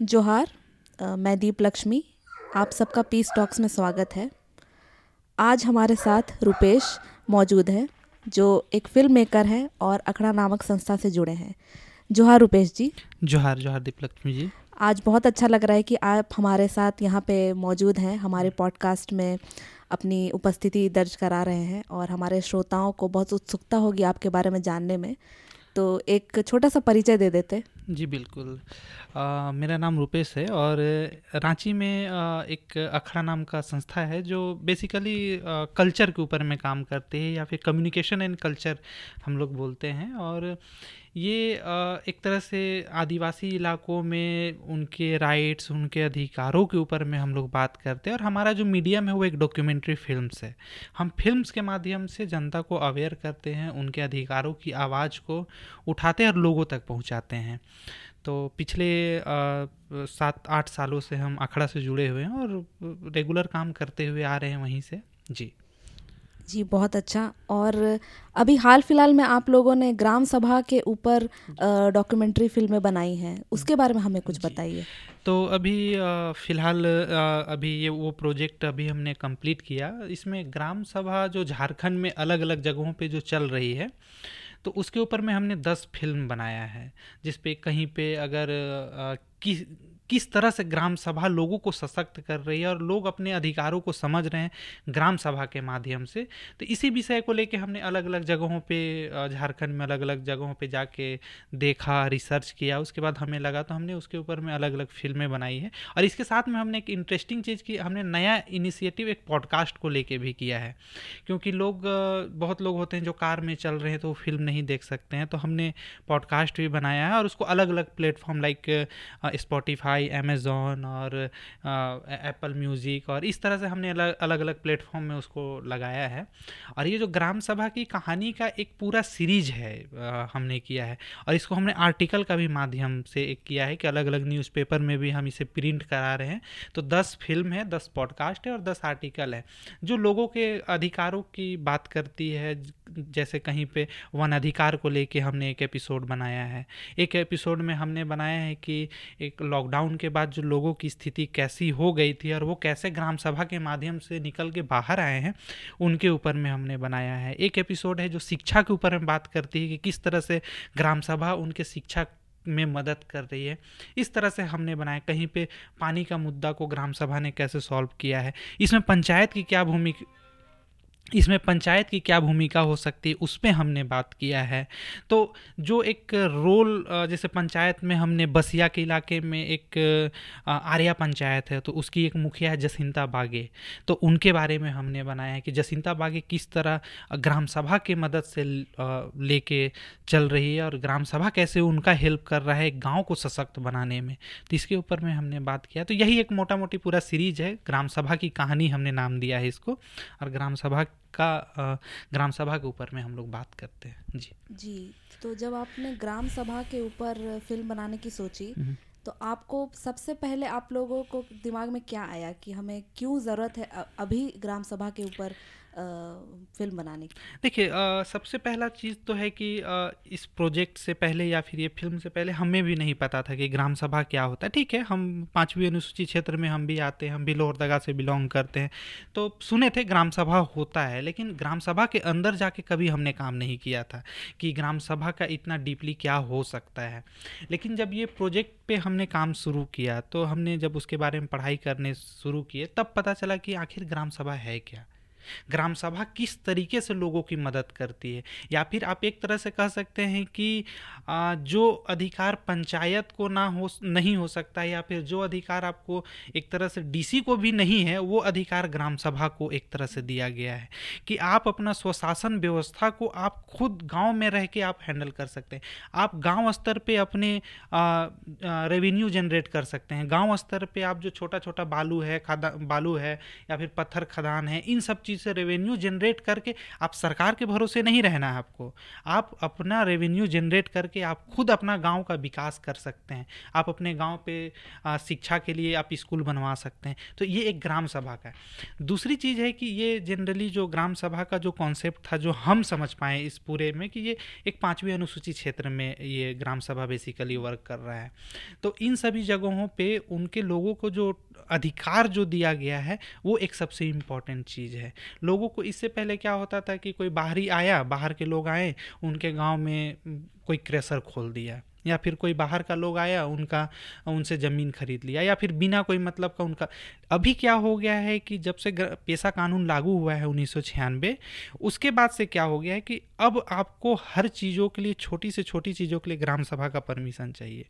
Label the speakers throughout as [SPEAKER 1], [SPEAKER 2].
[SPEAKER 1] जोहार मैं दीप लक्ष्मी आप सबका पीस टॉक्स में स्वागत है। आज हमारे साथ रुपेश मौजूद है जो एक फ़िल्म मेकर है और अखड़ा नामक संस्था से जुड़े हैं। जोहार रुपेश जी।
[SPEAKER 2] जोहार जोहार दीप लक्ष्मी जी।
[SPEAKER 1] आज बहुत अच्छा लग रहा है कि आप हमारे साथ यहाँ पे मौजूद हैं हमारे पॉडकास्ट में अपनी उपस्थिति दर्ज करा रहे हैं और हमारे श्रोताओं को बहुत उत्सुकता होगी आपके बारे में जानने में। तो एक छोटा सा परिचय दे देते।
[SPEAKER 2] जी बिल्कुल। आ, मेरा नाम रुपेश है और रांची में आ, एक अखड़ा नाम का संस्था है जो बेसिकली कल्चर के ऊपर में काम करते हैं या फिर कम्युनिकेशन एंड कल्चर हम लोग बोलते हैं और ये एक तरह से आदिवासी इलाकों में उनके राइट्स उनके अधिकारों के ऊपर में हम लोग बात करते हैं और हमारा जो मीडियम है वो एक डॉक्यूमेंट्री फिल्म्स है। हम फिल्म्स के माध्यम से जनता को अवेयर करते हैं, उनके अधिकारों की आवाज़ को उठाते हैं और लोगों तक पहुंचाते हैं। तो पिछले सात, आठ सालों से हम अखड़ा से जुड़े हुए हैं और रेगुलर काम करते हुए आ रहे हैं वहीं से। जी।
[SPEAKER 1] जी बहुत अच्छा। और अभी हाल फ़िलहाल में आप लोगों ने ग्राम सभा के ऊपर डॉक्यूमेंट्री फ़िल्में बनाई हैं। उसके बारे में हमें कुछ बताइए।
[SPEAKER 2] तो अभी फ़िलहाल अभी ये वो प्रोजेक्ट अभी हमने कंप्लीट किया। इसमें ग्राम सभा जो झारखंड में अलग अलग जगहों पे जो चल रही है तो उसके ऊपर में हमने दस फ़िल्म बनाया है जिस पे कहीं पे अगर किस किस तरह से ग्राम सभा लोगों को सशक्त कर रही है और लोग अपने अधिकारों को समझ रहे हैं ग्राम सभा के माध्यम से। तो इसी विषय को लेकर हमने अलग अलग जगहों पे झारखंड में अलग अलग जगहों पे जाके देखा, रिसर्च किया। उसके बाद हमें लगा तो हमने उसके ऊपर में अलग अलग फ़िल्में बनाई है। और इसके साथ में हमने एक इंटरेस्टिंग चीज़ की, हमने नया इनिशिएटिव एक पॉडकास्ट को लेके भी किया है। क्योंकि लोग बहुत लोग होते हैं जो कार में चल रहे हैं तो वो फ़िल्म नहीं देख सकते हैं। तो हमने पॉडकास्ट भी बनाया है और उसको अलग अलग प्लेटफॉर्म लाइक स्पॉटिफाई अमेज़ॉन और एप्पल म्यूज़िक और इस तरह से हमने अलग अलग अलग प्लेटफॉर्म में उसको लगाया है। और ये जो ग्राम सभा की कहानी का एक पूरा सीरीज़ है अ, हमने किया है। और इसको हमने आर्टिकल का भी माध्यम से एक किया है कि अलग अलग न्यूज़पेपर में भी हम इसे प्रिंट करा रहे हैं। तो दस फ़िल्म है दस पॉडकास्ट है और दस आर्टिकल है। जो लोगों के अधिकारों की बात करती है जैसे कहीं पे वन अधिकार को लेके हमने एक एपिसोड बनाया है। एक एपिसोड में हमने बनाया है कि एक लॉकडाउन के बाद जो लोगों की स्थिति कैसी हो गई थी और वो कैसे ग्राम सभा के माध्यम से निकल के बाहर आए हैं, उनके ऊपर में हमने बनाया है। एक एपिसोड है जो शिक्षा के ऊपर में बात करती है कि किस तरह से ग्राम सभा उनके शिक्षा में मदद कर रही है। इस तरह से हमने बनाया, कहीं पे पानी का मुद्दा को ग्राम सभा ने कैसे सॉल्व किया है। इसमें पंचायत की क्या भूमिका इसमें पंचायत की क्या भूमिका हो सकती है, उस पर हमने बात किया है। तो जो एक रोल जैसे पंचायत में हमने बसिया के इलाके में एक आर्या पंचायत है तो उसकी एक मुखिया है जसिंता बागे। तो उनके बारे में हमने बनाया है कि जसिंता बागे किस तरह ग्राम सभा के मदद से लेके चल रही है और ग्राम सभा कैसे उनका हेल्प कर रहा है गाँव को सशक्त बनाने में। तो इसके ऊपर में हमने बात किया। तो यही एक मोटा मोटी पूरा सीरीज़ है। ग्राम सभा की कहानी हमने नाम दिया है इसको। और ग्राम सभा का ग्राम सभा के ऊपर में हम लोग बात करते हैं जी
[SPEAKER 1] जी तो जब आपने ग्राम सभा के ऊपर फ़िल्म बनाने की सोची
[SPEAKER 2] हम्म।
[SPEAKER 1] तो आपको सबसे पहले आप लोगों को दिमाग में क्या आया कि हमें क्यों ज़रूरत है अभी ग्राम सभा के ऊपर फ़िल्म बनाने की
[SPEAKER 2] देखिए सबसे पहला चीज़ तो है कि अ, इस प्रोजेक्ट से पहले या फिर ये फ़िल्म से पहले हमें भी नहीं पता था कि ग्राम सभा क्या होता है। ठीक है हम पाँचवीं अनुसूचित क्षेत्र में हम भी आते हैं हम भी लोहरदगा से बिलोंग करते हैं। तो सुने थे ग्राम सभा होता है लेकिन ग्राम सभा के अंदर जाके कभी हमने काम नहीं किया था कि ग्राम सभा का इतना डीपली क्या हो सकता है। लेकिन जब ये प्रोजेक्ट पे हमने काम शुरू किया तो हमने जब उसके बारे में पढ़ाई करने शुरू किए तब पता चला कि आखिर ग्राम सभा है क्या। ग्राम सभा किस तरीके से लोगों की मदद करती है? या फिर आप एक तरह से कह सकते हैं कि जो अधिकार पंचायत को ना हो, नहीं हो सकता या फिर जो अधिकार आपको एक तरह से डीसी को भी नहीं है, वो अधिकार ग्राम सभा को एक तरह से दिया गया है। कि आप अपना स्वशासन व्यवस्था को आप खुद गाँव में रह के आप हैंडल कर सकते हैं। आप गाँव स्तर पे अपने रेवेन्यू जनरेट कर सकते हैं। गाँव स्तर पे आप जो छोटा छोटा बालू है, खादा, बालू है या फिर पत्थर खदान है, इन सब चीज़ से रेवेन्यू जनरेट करके आप सरकार के भरोसे नहीं रहना है आपको। आप अपना रेवेन्यू जनरेट करके आप खुद अपना गाँव का विकास कर सकते हैं। आप अपने गाँव पे शिक्षा के लिए आप स्कूल बनवा सकते हैं। तो ये एक ग्राम सभा का है। दूसरी चीज़ है कि ये जनरली जो ग्राम सभा का जो कॉन्सेप्ट था, जो हम समझ पाए इस पूरे में कि ये एक पाँचवीं अनुसूची क्षेत्र में ये ग्राम सभा बेसिकली वर्क कर रहा है। तो इन सभी जगहों पर उनके लोगों को जो अधिकार जो दिया गया है, वो एक सबसे इंपॉर्टेंट चीज़ है। लोगों को इससे पहले क्या होता था कि कोई बाहरी आया, बाहर के लोग आए, उनके गाँव में कोई क्रेशर खोल दिया, या फिर कोई बाहर का लोग आया, उनका, उनसे ज़मीन खरीद लिया, या फिर बिना कोई मतलब का उनका। अभी क्या हो गया है कि जब से पेशा कानून लागू हुआ है उन्नीस सौ छियानवे, उसके बाद से क्या हो गया है कि अब आपको हर चीज़ों के लिए, छोटी से छोटी चीज़ों के लिए ग्राम सभा का परमिशन चाहिए।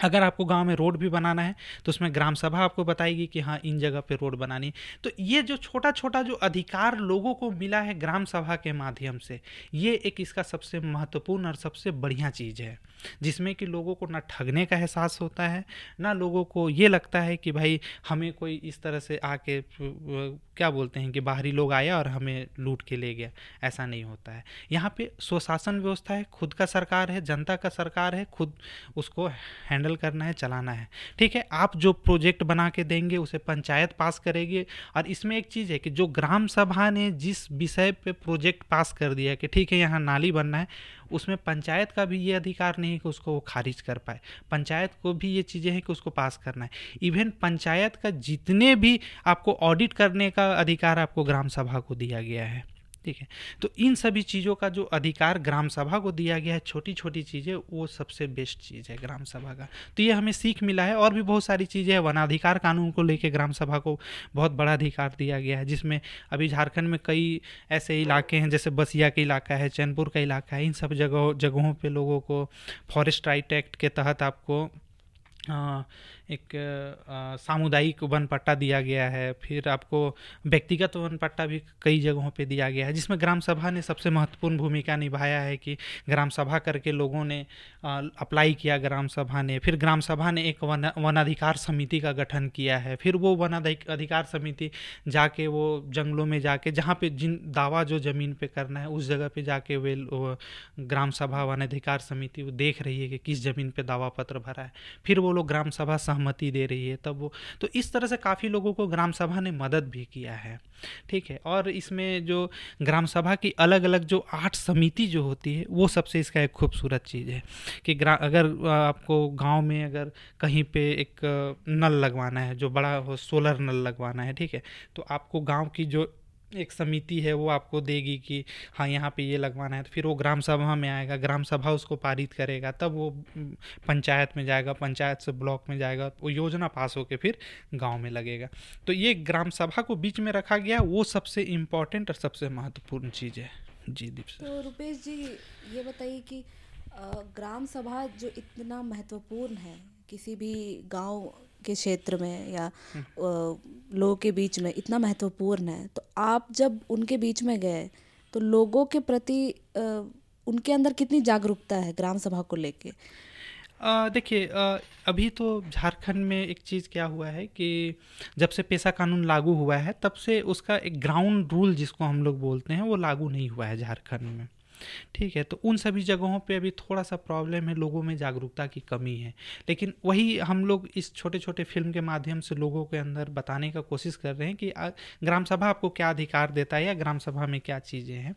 [SPEAKER 2] अगर आपको गाँव में रोड भी बनाना है तो उसमें ग्राम सभा आपको बताएगी कि हाँ इन जगह पे रोड बनानी तो ये जो छोटा छोटा जो अधिकार लोगों को मिला है ग्राम सभा के माध्यम से, ये एक इसका सबसे महत्वपूर्ण और सबसे बढ़िया चीज़ है, जिसमें कि लोगों को ना ठगने का एहसास होता है, ना लोगों को ये लगता है कि भाई, हमें कोई इस तरह से आके, क्या बोलते हैं कि बाहरी लोग आया और हमें लूट के ले गया, ऐसा नहीं होता है। यहाँ पे स्वशासन व्यवस्था है, खुद का सरकार है, जनता का सरकार है, खुद उसको हैंडल करना है, चलाना है। ठीक है, आप जो प्रोजेक्ट बना के देंगे, उसे पंचायत पास करेगी। और इसमें एक चीज़ है कि जो ग्राम सभा ने जिस विषय पे प्रोजेक्ट पास कर दिया कि ठीक है, यहाँ नाली बनना है, उसमें पंचायत का भी ये अधिकार नहीं है कि उसको वो खारिज कर पाए। पंचायत को भी ये चीज़ें हैं कि उसको पास करना है। इवन पंचायत का जितने भी आपको ऑडिट करने का अधिकार आपको ग्राम सभा को दिया गया है। ठीक है? तो इन सभी चीज़ों का जो अधिकार ग्राम सभा को दिया गया है छोटी छोटी चीज़ें, वो सबसे बेस्ट चीज़ है ग्राम सभा का। तो ये हमें सीख मिला है और भी बहुत सारी चीज़ें हैं। वनाधिकार कानून को लेकर ग्राम सभा को बहुत बड़ा अधिकार दिया गया है, जिसमें अभी झारखंड में कई ऐसे इलाके हैं, जैसे बसिया का इलाका है, चैनपुर का इलाका है, इन सब जगहों जगहों पर लोगों को फॉरेस्ट राइट एक्ट के तहत आपको एक सामुदायिक वन पट्टा दिया गया है, फिर आपको व्यक्तिगत वन पट्टा भी कई जगहों पे दिया गया है, जिसमें ग्राम सभा ने सबसे महत्वपूर्ण भूमिका निभाया है कि ग्राम सभा करके लोगों ने अप्लाई किया ग्राम सभा ने, फिर ग्राम सभा ने एक वन, वनाधिकार समिति का गठन किया है, फिर वो वन अधिकार समिति जाके वो जंगलों में जाके, जहाँ पे जिन दावा जो ज़मीन पे करना है, उस जगह पे जाके वे ग्राम सभा वन अधिकार समिति वो देख रही है कि किस ज़मीन पे दावा पत्र भरा है, फिर वो लोग ग्राम सभा सहमति दे रही है, तब वो तो इस तरह से काफ़ी लोगों को ग्राम सभा ने मदद भी किया है, ठीक है? और इसमें जो ग्राम सभा की अलग अलग जो आठ समिति जो होती है, वो सबसे इसका एक खूबसूरत चीज़ है कि अगर आपको गाँव में अगर कहीं पे एक नल लगवाना है, जो बड़ा हो, सोलर नल लगवाना है, ठीक है? तो आपको गाँव की जो एक समिति है, वो आपको देगी कि हाँ यहाँ पे ये लगवाना है। तो फिर वो ग्राम सभा में आएगा, ग्राम सभा उसको पारित करेगा। तब वो पंचायत में जाएगा, पंचायत से ब्लॉक में जाएगा, वो योजना पास होकर फिर गाँव में लगेगा। तो ये ग्राम सभा को बीच में रखा गया, वो सबसे इम्पोर्टेंट और सबसे महत्वपूर्ण चीज़ है। जी, दीप
[SPEAKER 1] तो रुपेश जी, ये बताइए कि ग्राम सभा जो इतना महत्वपूर्ण है, किसी भी गाँव के क्षेत्र में या हम्म। लोगों के बीच में इतना महत्वपूर्ण है तो आप जब उनके बीच में गए तो लोगों के प्रति उनके अंदर कितनी जागरूकता है ग्राम सभा को लेके
[SPEAKER 2] देखिए अभी तो झारखंड में एक चीज़ क्या हुआ है कि जब से पेशा कानून लागू हुआ है तब से उसका एक ग्राउंड रूल जिसको हम लोग बोलते हैं वो लागू नहीं हुआ है झारखंड में ठीक है? तो उन सभी जगहों पे अभी थोड़ा सा प्रॉब्लम है लोगों में जागरूकता की कमी है। लेकिन वही हम लोग इस छोटे छोटे फ़िल्म के माध्यम से लोगों के अंदर बताने का कोशिश कर रहे हैं कि ग्राम सभा आपको क्या अधिकार देता है या ग्राम सभा में क्या चीज़ें हैं?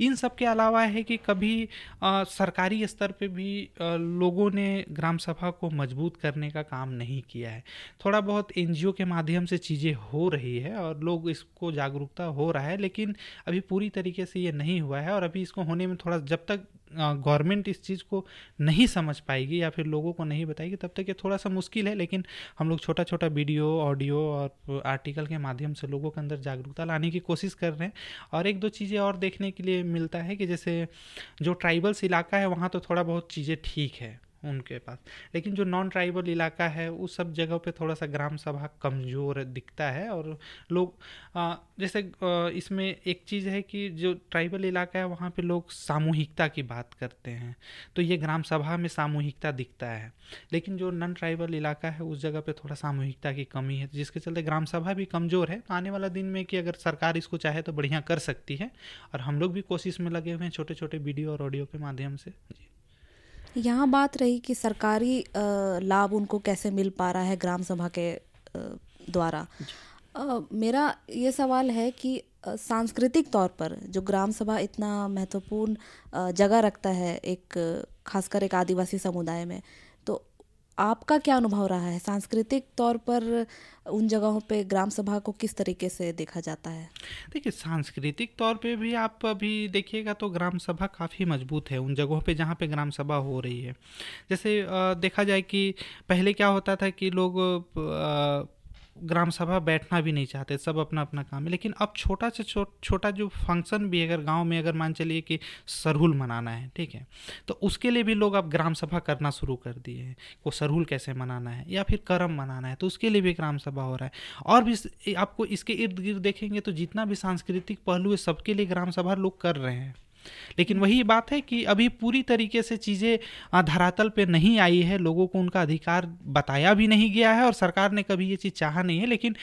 [SPEAKER 2] इन सब के अलावा है कि कभी आ, सरकारी स्तर पर भी आ, लोगों ने ग्राम सभा को मज़बूत करने का काम नहीं किया है। थोड़ा बहुत एनजीओ के माध्यम से चीज़ें हो रही है और लोग इसको जागरूकता हो रहा है लेकिन अभी पूरी तरीके से ये नहीं हुआ है और अभी इसको होने करने में थोड़ा जब तक गवर्नमेंट इस चीज़ को नहीं समझ पाएगी या फिर लोगों को नहीं बताएगी, तब तक ये थोड़ा सा मुश्किल है। लेकिन हम लोग छोटा छोटा वीडियो, ऑडियो और आर्टिकल के माध्यम से लोगों के अंदर जागरूकता लाने की कोशिश कर रहे हैं। और एक दो चीज़ें और देखने के लिए मिलता है कि जैसे जो ट्राइबल्स इलाका है, वहाँ तो थोड़ा बहुत चीज़ें ठीक है। उनके पास। लेकिन जो नॉन ट्राइबल इलाका है, उस सब जगह पे थोड़ा सा ग्राम सभा कमज़ोर दिखता है और लोग जैसे इसमें एक चीज़ है कि जो ट्राइबल इलाका है, वहाँ पे लोग सामूहिकता की बात करते हैं। तो ये ग्राम सभा में सामूहिकता दिखता है। लेकिन जो नॉन ट्राइबल इलाका है, उस जगह पे थोड़ा सामूहिकता की कमी है, जिसके चलते ग्राम सभा भी कमज़ोर है। आने वाला दिन में कि अगर सरकार इसको चाहे तो बढ़िया कर सकती है। और हम लोग भी कोशिश में लगे हुए हैं छोटे छोटे वीडियो और ऑडियो के माध्यम से। जी।
[SPEAKER 1] यहाँ बात रही कि सरकारी लाभ उनको कैसे मिल पा रहा है ग्राम सभा के द्वारा। मेरा ये सवाल है कि सांस्कृतिक तौर पर जो ग्राम सभा इतना महत्वपूर्ण जगह रखता है एक खासकर एक आदिवासी समुदाय में आपका क्या अनुभव रहा है? सांस्कृतिक तौर पर उन जगहों पे ग्राम सभा को किस तरीके से देखा जाता है?
[SPEAKER 2] देखिए, सांस्कृतिक तौर पे भी आप अभी देखिएगा तो ग्राम सभा काफ़ी मज़बूत है, उन जगहों पे जहाँ पे ग्राम सभा हो रही है। जैसे देखा जाए कि पहले क्या होता था कि लोग ग्राम सभा बैठना भी नहीं चाहते सब अपना अपना काम है। लेकिन अब छोटा से छो, छोटा जो फ़ंक्शन भी अगर गाँव में अगर मान चलिए कि सरहुल मनाना है ठीक है? तो उसके लिए भी लोग अब ग्राम सभा करना शुरू कर दिए हैं। को सरहुल कैसे मनाना है? या फिर करम मनाना है? तो उसके लिए भी ग्राम सभा हो रहा है। और भी आपको इसके इर्द गिर्द देखेंगे तो जितना भी सांस्कृतिक पहलू है सबके लिए ग्राम सभा लोग कर रहे हैं। लेकिन वही बात है कि अभी पूरी तरीके से चीज़ें धरातल पे नहीं आई है, लोगों को उनका अधिकार बताया भी नहीं गया है और सरकार ने कभी ये चीज़ चाहा नहीं है, लेकिन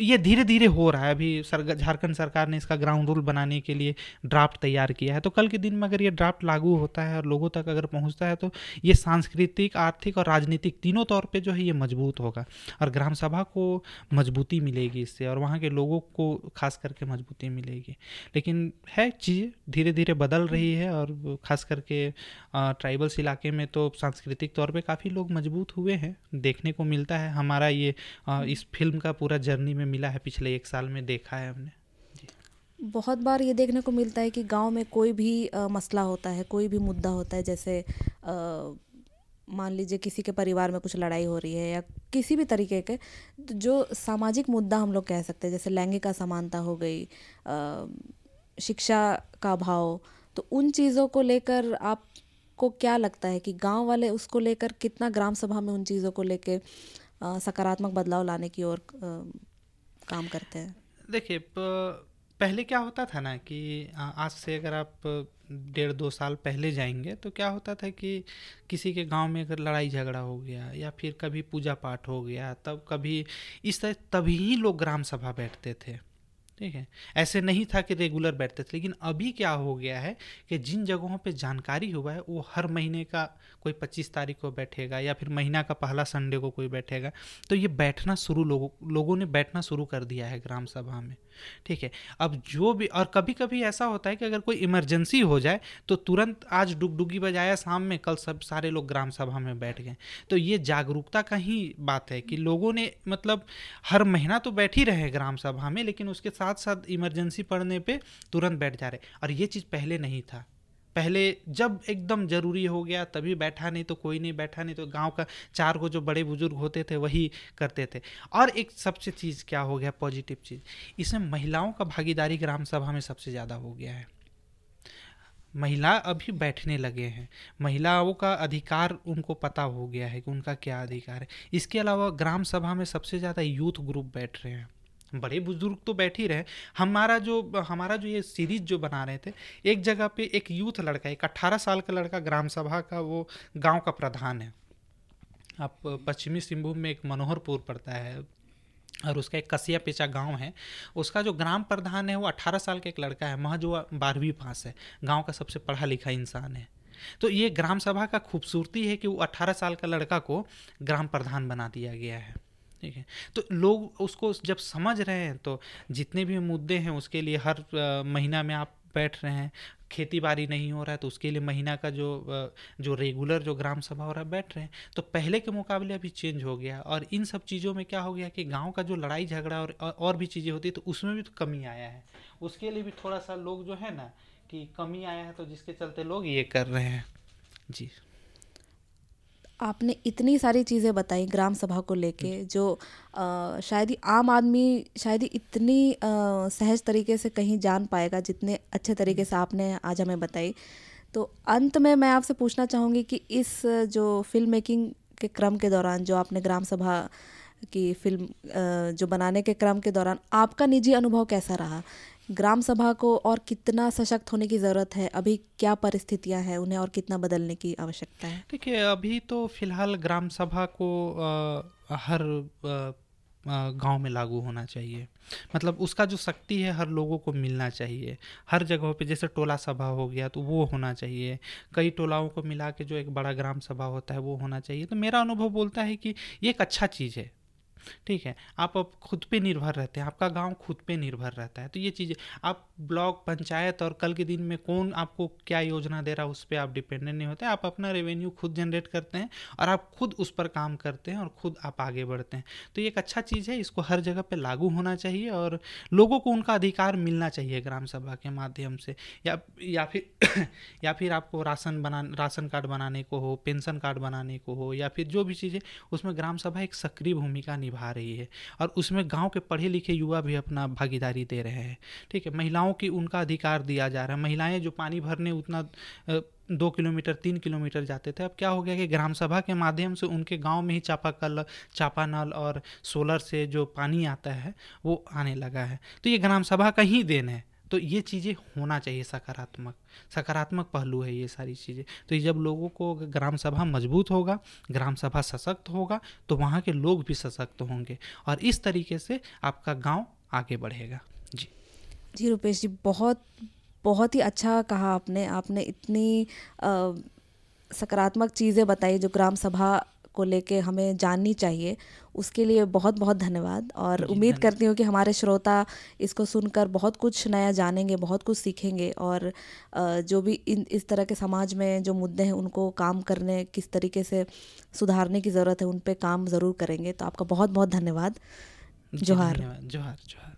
[SPEAKER 2] ये धीरे धीरे हो रहा है। अभी झारखंड सरकार ने इसका ग्राउंड रूल बनाने के लिए ड्राफ्ट तैयार किया है। तो कल के दिन में अगर ये ड्राफ्ट लागू होता है और लोगों तक अगर पहुँचता है तो ये सांस्कृतिक, आर्थिक और राजनीतिक तीनों तौर पर जो है ये मज़बूत होगा और ग्राम सभा को मजबूती मिलेगी इससे और वहाँ के लोगों को खास करके मजबूती मिलेगी। लेकिन है चीज़ें धीरे धीरे बदल रही है और ख़ास करके ट्राइबल्स इलाके में तो सांस्कृतिक तौर पे काफ़ी लोग मज़बूत हुए हैं। देखने को मिलता है। हमारा ये इस फ़िल्म का पूरा जर्नी में मिला है। पिछले एक साल में देखा है हमने।
[SPEAKER 1] बहुत बार ये देखने को मिलता है कि गाँव में कोई भी मसला होता है कोई भी मुद्दा होता है जैसे मान लीजिए किसी के परिवार में कुछ लड़ाई हो रही है या किसी भी तरीके के तो जो सामाजिक मुद्दा हम लोग कह सकते हैं जैसे लैंगिक असमानता हो गई आ, शिक्षा का अभाव तो उन चीज़ों को लेकर आपको क्या लगता है कि गाँव वाले उसको लेकर कितना ग्राम सभा में उन चीज़ों को लेकर सकारात्मक बदलाव लाने की ओर काम करते हैं?
[SPEAKER 2] देखिए पहले क्या होता था ना कि आज से अगर आप डेढ़ दो साल पहले जाएँगे तो क्या होता था कि किसी के गाँव में अगर लड़ाई झगड़ा हो गया या फिर कभी पूजा पाठ हो गया, तब कभी, इस तरह तभी ही लोग ग्राम सभा बैठते थे। ठीक है? ऐसे नहीं था कि रेगुलर बैठते थे, लेकिन अभी क्या हो गया है कि जिन जगहों पे जानकारी हुआ है, वो हर महीने का कोई पच्चीस तारीख को बैठेगा या फिर महीना का पहला संडे को कोई बैठेगा। तो ये बैठना शुरू लोगों लोगों ने बैठना शुरू कर दिया है ग्राम सभा में। ठीक है? अब जो भी, और कभी कभी ऐसा होता है कि अगर कोई इमरजेंसी हो जाए तो तुरंत आज डुगडुगी बजाया शाम में, कल सब, सारे लोग ग्राम सभा में बैठ गए। तो ये जागरूकता का ही बात है कि लोगों ने मतलब हर महीना तो बैठ ही रहे ग्राम सभा में, लेकिन उसके साथ साथ इमरजेंसी पड़ने पर तुरंत बैठ जा रहे और ये चीज़ पहले नहीं था। पहले जब एकदम ज़रूरी हो गया, तभी बैठा नहीं तो कोई नहीं, बैठा नहीं तो गाँव का चार को जो बड़े बुज़ुर्ग होते थे वही करते थे। और एक सबसे चीज़ क्या हो गया, पॉजिटिव चीज़, इसमें महिलाओं का भागीदारी ग्राम सभा में सबसे ज़्यादा हो गया है। महिला अभी बैठने लगे हैं। महिलाओं का अधिकार उनको पता हो गया है कि उनका क्या अधिकार है। इसके अलावा ग्राम सभा में सबसे ज़्यादा यूथ ग्रुप बैठ रहे हैं। बड़े बुज़ुर्ग तो बैठ ही रहे। हमारा जो हमारा जो ये सीरीज़ जो बना रहे थे, एक जगह पे एक यूथ लड़का, एक अट्ठारह साल का लड़का ग्राम सभा का, वो गाँव का प्रधान है। आप पश्चिमी सिंहभूम में एक मनोहरपुर पड़ता है और उसका एक कसिया पेचा गाँव है। उसका जो ग्राम प्रधान है, वो अट्ठारह साल का एक लड़का है, महज वो बारहवीं पास है। गाँव का सबसे पढ़ा लिखा इंसान है। तो ये ग्राम सभा का खूबसूरती है कि वो अट्ठारह साल का लड़का को ग्राम प्रधान बना दिया गया है। ठीक है। तो लोग उसको जब समझ रहे हैं तो जितने भी मुद्दे हैं उसके लिए हर महीना में आप बैठ रहे हैं खेती बाड़ी नहीं हो रहा है तो उसके लिए महीना का जो जो रेगुलर जो ग्राम सभा हो रहा है, बैठ रहे हैं। तो पहले के मुकाबले अभी चेंज हो गया और इन सब चीज़ों में क्या हो गया कि गाँव का जो लड़ाई झगड़ा और और भी चीज़ें होती तो उसमें भी तो कमी आया है। उसके लिए भी थोड़ा सा लोग जो है ना कि कमी आया है तो जिसके चलते लोग ये कर रहे हैं। जी।
[SPEAKER 1] आपने इतनी सारी चीज़ें बताई ग्राम सभा को लेके जो आ, शायद ही आम आदमी शायद ही इतनी आ, सहज तरीके से कहीं जान पाएगा जितने अच्छे तरीके से आपने आज हमें बताई। तो अंत में मैं आपसे पूछना चाहूँगी कि इस जो फ़िल्म मेकिंग के क्रम के दौरान जो आपने ग्राम सभा की फ़िल्म जो बनाने के क्रम के दौरान आपका निजी अनुभव कैसा रहा? ग्राम सभा को और कितना सशक्त होने की ज़रूरत है? अभी क्या परिस्थितियाँ हैं उन्हें और कितना बदलने की आवश्यकता है?
[SPEAKER 2] देखिए अभी तो फ़िलहाल ग्राम सभा को आ, हर गाँव में लागू होना चाहिए। मतलब उसका जो शक्ति है हर लोगों को मिलना चाहिए। हर जगहों पे जैसे टोला सभा हो गया तो वो होना चाहिए। कई टोलाओं को मिला के जो एक बड़ा ग्राम सभा होता है वो होना चाहिए। तो मेरा अनुभव बोलता है कि ये एक अच्छा चीज़ है। ठीक है? आप अब खुद पे निर्भर रहते हैं, आपका गाँव खुद पे निर्भर रहता है। तो ये चीज़ें, आप ब्लॉक, पंचायत और कल के दिन में कौन आपको क्या योजना दे रहा है, उस पर आप डिपेंडेंट नहीं होते। आप अपना रेवेन्यू खुद जनरेट करते हैं और आप खुद उस पर काम करते हैं और खुद आप आगे बढ़ते हैं। तो ये एक अच्छा चीज़ है, इसको हर जगह पर लागू होना चाहिए और लोगों को उनका अधिकार मिलना चाहिए ग्राम सभा के माध्यम से। या या फिर या फिर आपको राशन बना, राशन कार्ड बनाने को हो, पेंशन कार्ड बनाने को हो, या फिर जो भी चीज़ें, उसमें ग्राम सभा एक सक्रिय भूमिका निभा रही है और उसमें गाँव के पढ़े लिखे युवा भी अपना भागीदारी दे रहे हैं। ठीक है, महिलाओं की उनका अधिकार दिया जा रहा है। महिलाएँ जो पानी भरने उतना दो किलोमीटर, तीन किलोमीटर जाते थे, अब क्या हो गया कि ग्राम सभा के माध्यम से उनके गाँव में ही चापाकल, चापानल और सोलर से जो पानी आता है, वो आने लगा है। तो ये ग्राम सभा का ही देन है। तो ये चीज़ें होना चाहिए, सकारात्मक। सकारात्मक पहलू है ये सारी चीज़ें। तो ये जब लोगों को ग्राम सभा मज़बूत होगा, ग्राम सभा सशक्त होगा तो वहाँ के लोग भी सशक्त होंगे और इस तरीके से आपका गाँव आगे बढ़ेगा। जी।
[SPEAKER 1] जी, रुपेश जी, बहुत बहुत ही अच्छा कहा आपने। आपने इतनी सकारात्मक चीज़ें बताई जो ग्राम सभा को लेके हमें जाननी चाहिए। उसके लिए बहुत बहुत धन्यवाद और उम्मीद करती हूँ कि हमारे श्रोता इसको सुनकर बहुत कुछ नया जानेंगे बहुत कुछ सीखेंगे और जो भी इन इस तरह के समाज में जो मुद्दे हैं उनको काम करने किस तरीके से सुधारने की ज़रूरत है उन पर काम ज़रूर करेंगे। तो आपका बहुत बहुत धन्यवाद जोहार।
[SPEAKER 2] जोहार जोहार।